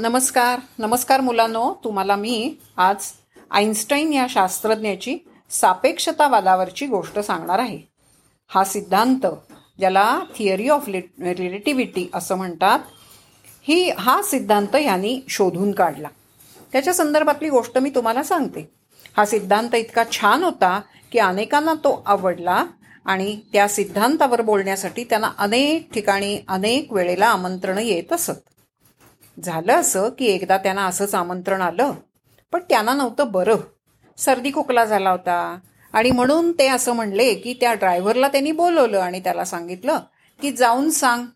नमस्कार. नमस्कार मुलांनो. तुम्हाला मी आज आईन्स्टाईन या शास्त्रज्ञाची सापेक्षतावादावरची गोष्ट सांगणार आहे. हा सिद्धांत ज्याला थिअरी ऑफ रिलेटिव्हिटी असं म्हणतात ही हा सिद्धांत यांनी शोधून काढला. त्याच्या संदर्भातली गोष्ट मी तुम्हाला सांगते. हा सिद्धांत इतका छान होता की अनेकांना तो आवडला आणि त्या सिद्धांतावर बोलण्यासाठी त्यांना अनेक ठिकाणी अनेक वेळेला आमंत्रण येत असत. झालं असं की एकदा त्यांना असंच आमंत्रण आलं पण त्यांना नव्हतं बरं. सर्दी खोकला झाला होता. आणि म्हणून ते असं म्हणले की त्या ड्रायव्हरला त्यांनी बोलवलं आणि त्याला सांगितलं की जाऊन सांग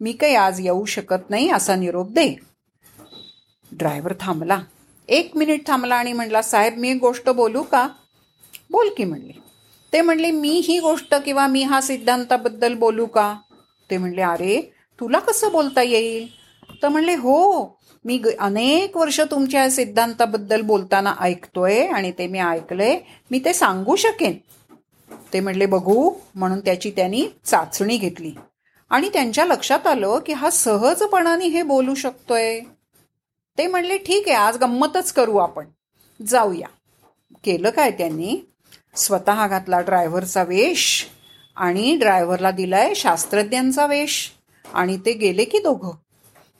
मी काही आज येऊ शकत नाही असा निरोप दे. ड्रायव्हर थांबला. एक मिनिट थांबला आणि म्हणला साहेब मी एक गोष्ट बोलू का? बोल की म्हणले. ते म्हणले मी ही गोष्ट किंवा मी हा सिद्धांताबद्दल बोलू का? ते म्हणले अरे तुला कसं बोलता येईल? तर म्हणले हो मी अनेक वर्ष तुमच्या सिद्धांताबद्दल बोलताना ऐकतोय आणि ते मी ऐकलंय मी ते सांगू शकेन. ते म्हणले बघू म्हणून त्याची त्यांनी चाचणी घेतली. आणि त्यांच्या लक्षात आलं की हा सहजपणाने हे बोलू शकतोय. ते म्हणले ठीक आहे आज गंमतच करू आपण. जाऊया. केलं काय त्यांनी? स्वतः घातला ड्रायव्हरचा वेश आणि ड्रायव्हरला दिलाय शास्त्रज्ञांचा वेश. आणि ते गेले की दोघं?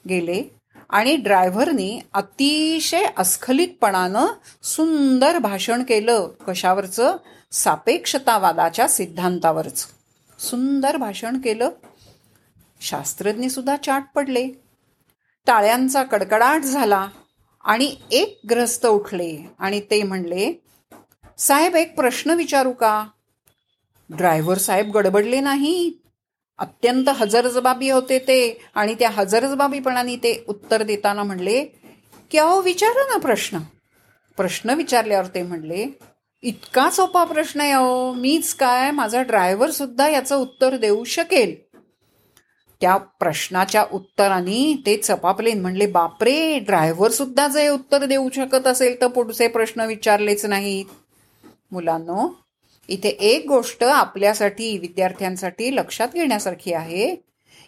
गेले आणि ड्रायव्हरनी अतिशय अस्खलितपणानं सुंदर भाषण केलं कशावरचं? सापेक्षतावादाच्या सिद्धांतावरच. सुंदर भाषण केलं. शास्त्रज्ञ सुद्धा चाट पडले. टाळ्यांचा कडकडाट झाला आणि एक ग्रस्त उठले आणि ते म्हणले साहेब एक प्रश्न विचारू का? ड्रायव्हर साहेब गडबडले नाही अत्यंत हजरजबाबी होते ते आणि त्या हजरजबाबीपणाने ते उत्तर देताना म्हणले की अहो विचारा ना प्रश्न. प्रश्न विचारल्यावर ते म्हणले इतका सोपा प्रश्न आहे अहो मीच काय माझा ड्रायव्हर सुद्धा याचं उत्तर देऊ शकेल. त्या प्रश्नाच्या उत्तराने ते चपापले म्हणले बापरे ड्रायव्हर सुद्धा जे उत्तर देऊ शकत असेल तर पुढचे प्रश्न विचारलेच नाहीत. मुलांनो इथे एक गोष्ट आपल्यासाठी विद्यार्थ्यांसाठी लक्षात घेण्यासारखी आहे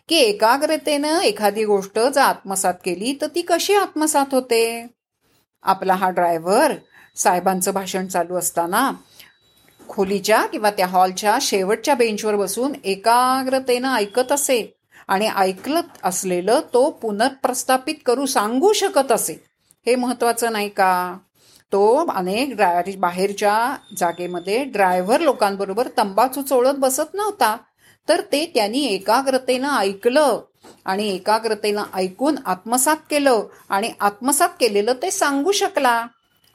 की एकाग्रतेनं एखादी गोष्ट जर आत्मसात केली तर ती कशी आत्मसात होते? आपला हा ड्रायव्हर साहेबांचं भाषण चालू असताना खोलीच्या किंवा त्या हॉलच्या शेवटच्या बेंचवर बसून एकाग्रतेनं ऐकत असे आणि ऐकलत असलेलं तो पुनर्प्रस्थापित करू सांगू शकत असे. हे महत्वाचं नाही का? तो अनेक ड्राय बाहेरच्या जागेमध्ये ड्रायव्हर लोकांबरोबर तंबाखू चोळत बसत नव्हता. तर ते त्यांनी एकाग्रतेनं ऐकलं आणि एकाग्रतेनं ऐकून आत्मसात केलं आणि आत्मसात केलेलं ते सांगू शकला.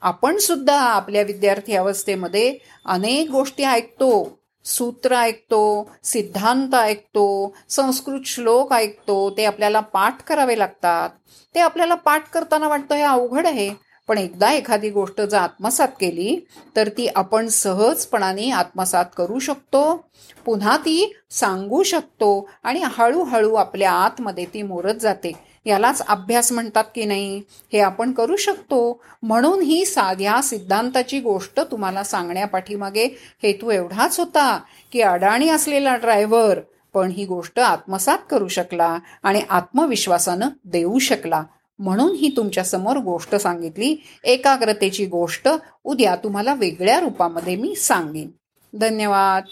आपण सुद्धा आपल्या विद्यार्थी अवस्थेमध्ये अनेक गोष्टी ऐकतो. सूत्र ऐकतो सिद्धांत ऐकतो संस्कृत श्लोक ऐकतो. ते आपल्याला पाठ करावे लागतात. ते आपल्याला पाठ करताना वाटतं हे अवघड आहे. पण एकदा एखादी गोष्ट जर आत्मसात केली तर ती आपण सहजपणाने आत्मसात करू शकतो. पुन्हा ती सांगू शकतो आणि हळूहळू आपल्या आतमध्ये ती मोरत जाते. यालाच अभ्यास म्हणतात की नाही? हे आपण करू शकतो. म्हणून ही साध्या सिद्धांताची गोष्ट तुम्हाला सांगण्यापाठीमागे हेतू एवढाच होता की अडाणी असलेला ड्रायव्हर पण ही गोष्ट आत्मसात करू शकला आणि आत्मविश्वासानं देऊ शकला. म्हणून ही तुमच्यासमोर गोष्ट सांगितली. एकाग्रतेची गोष्ट उद्या तुम्हाला वेगळ्या रूपामध्ये मी सांगेन. धन्यवाद.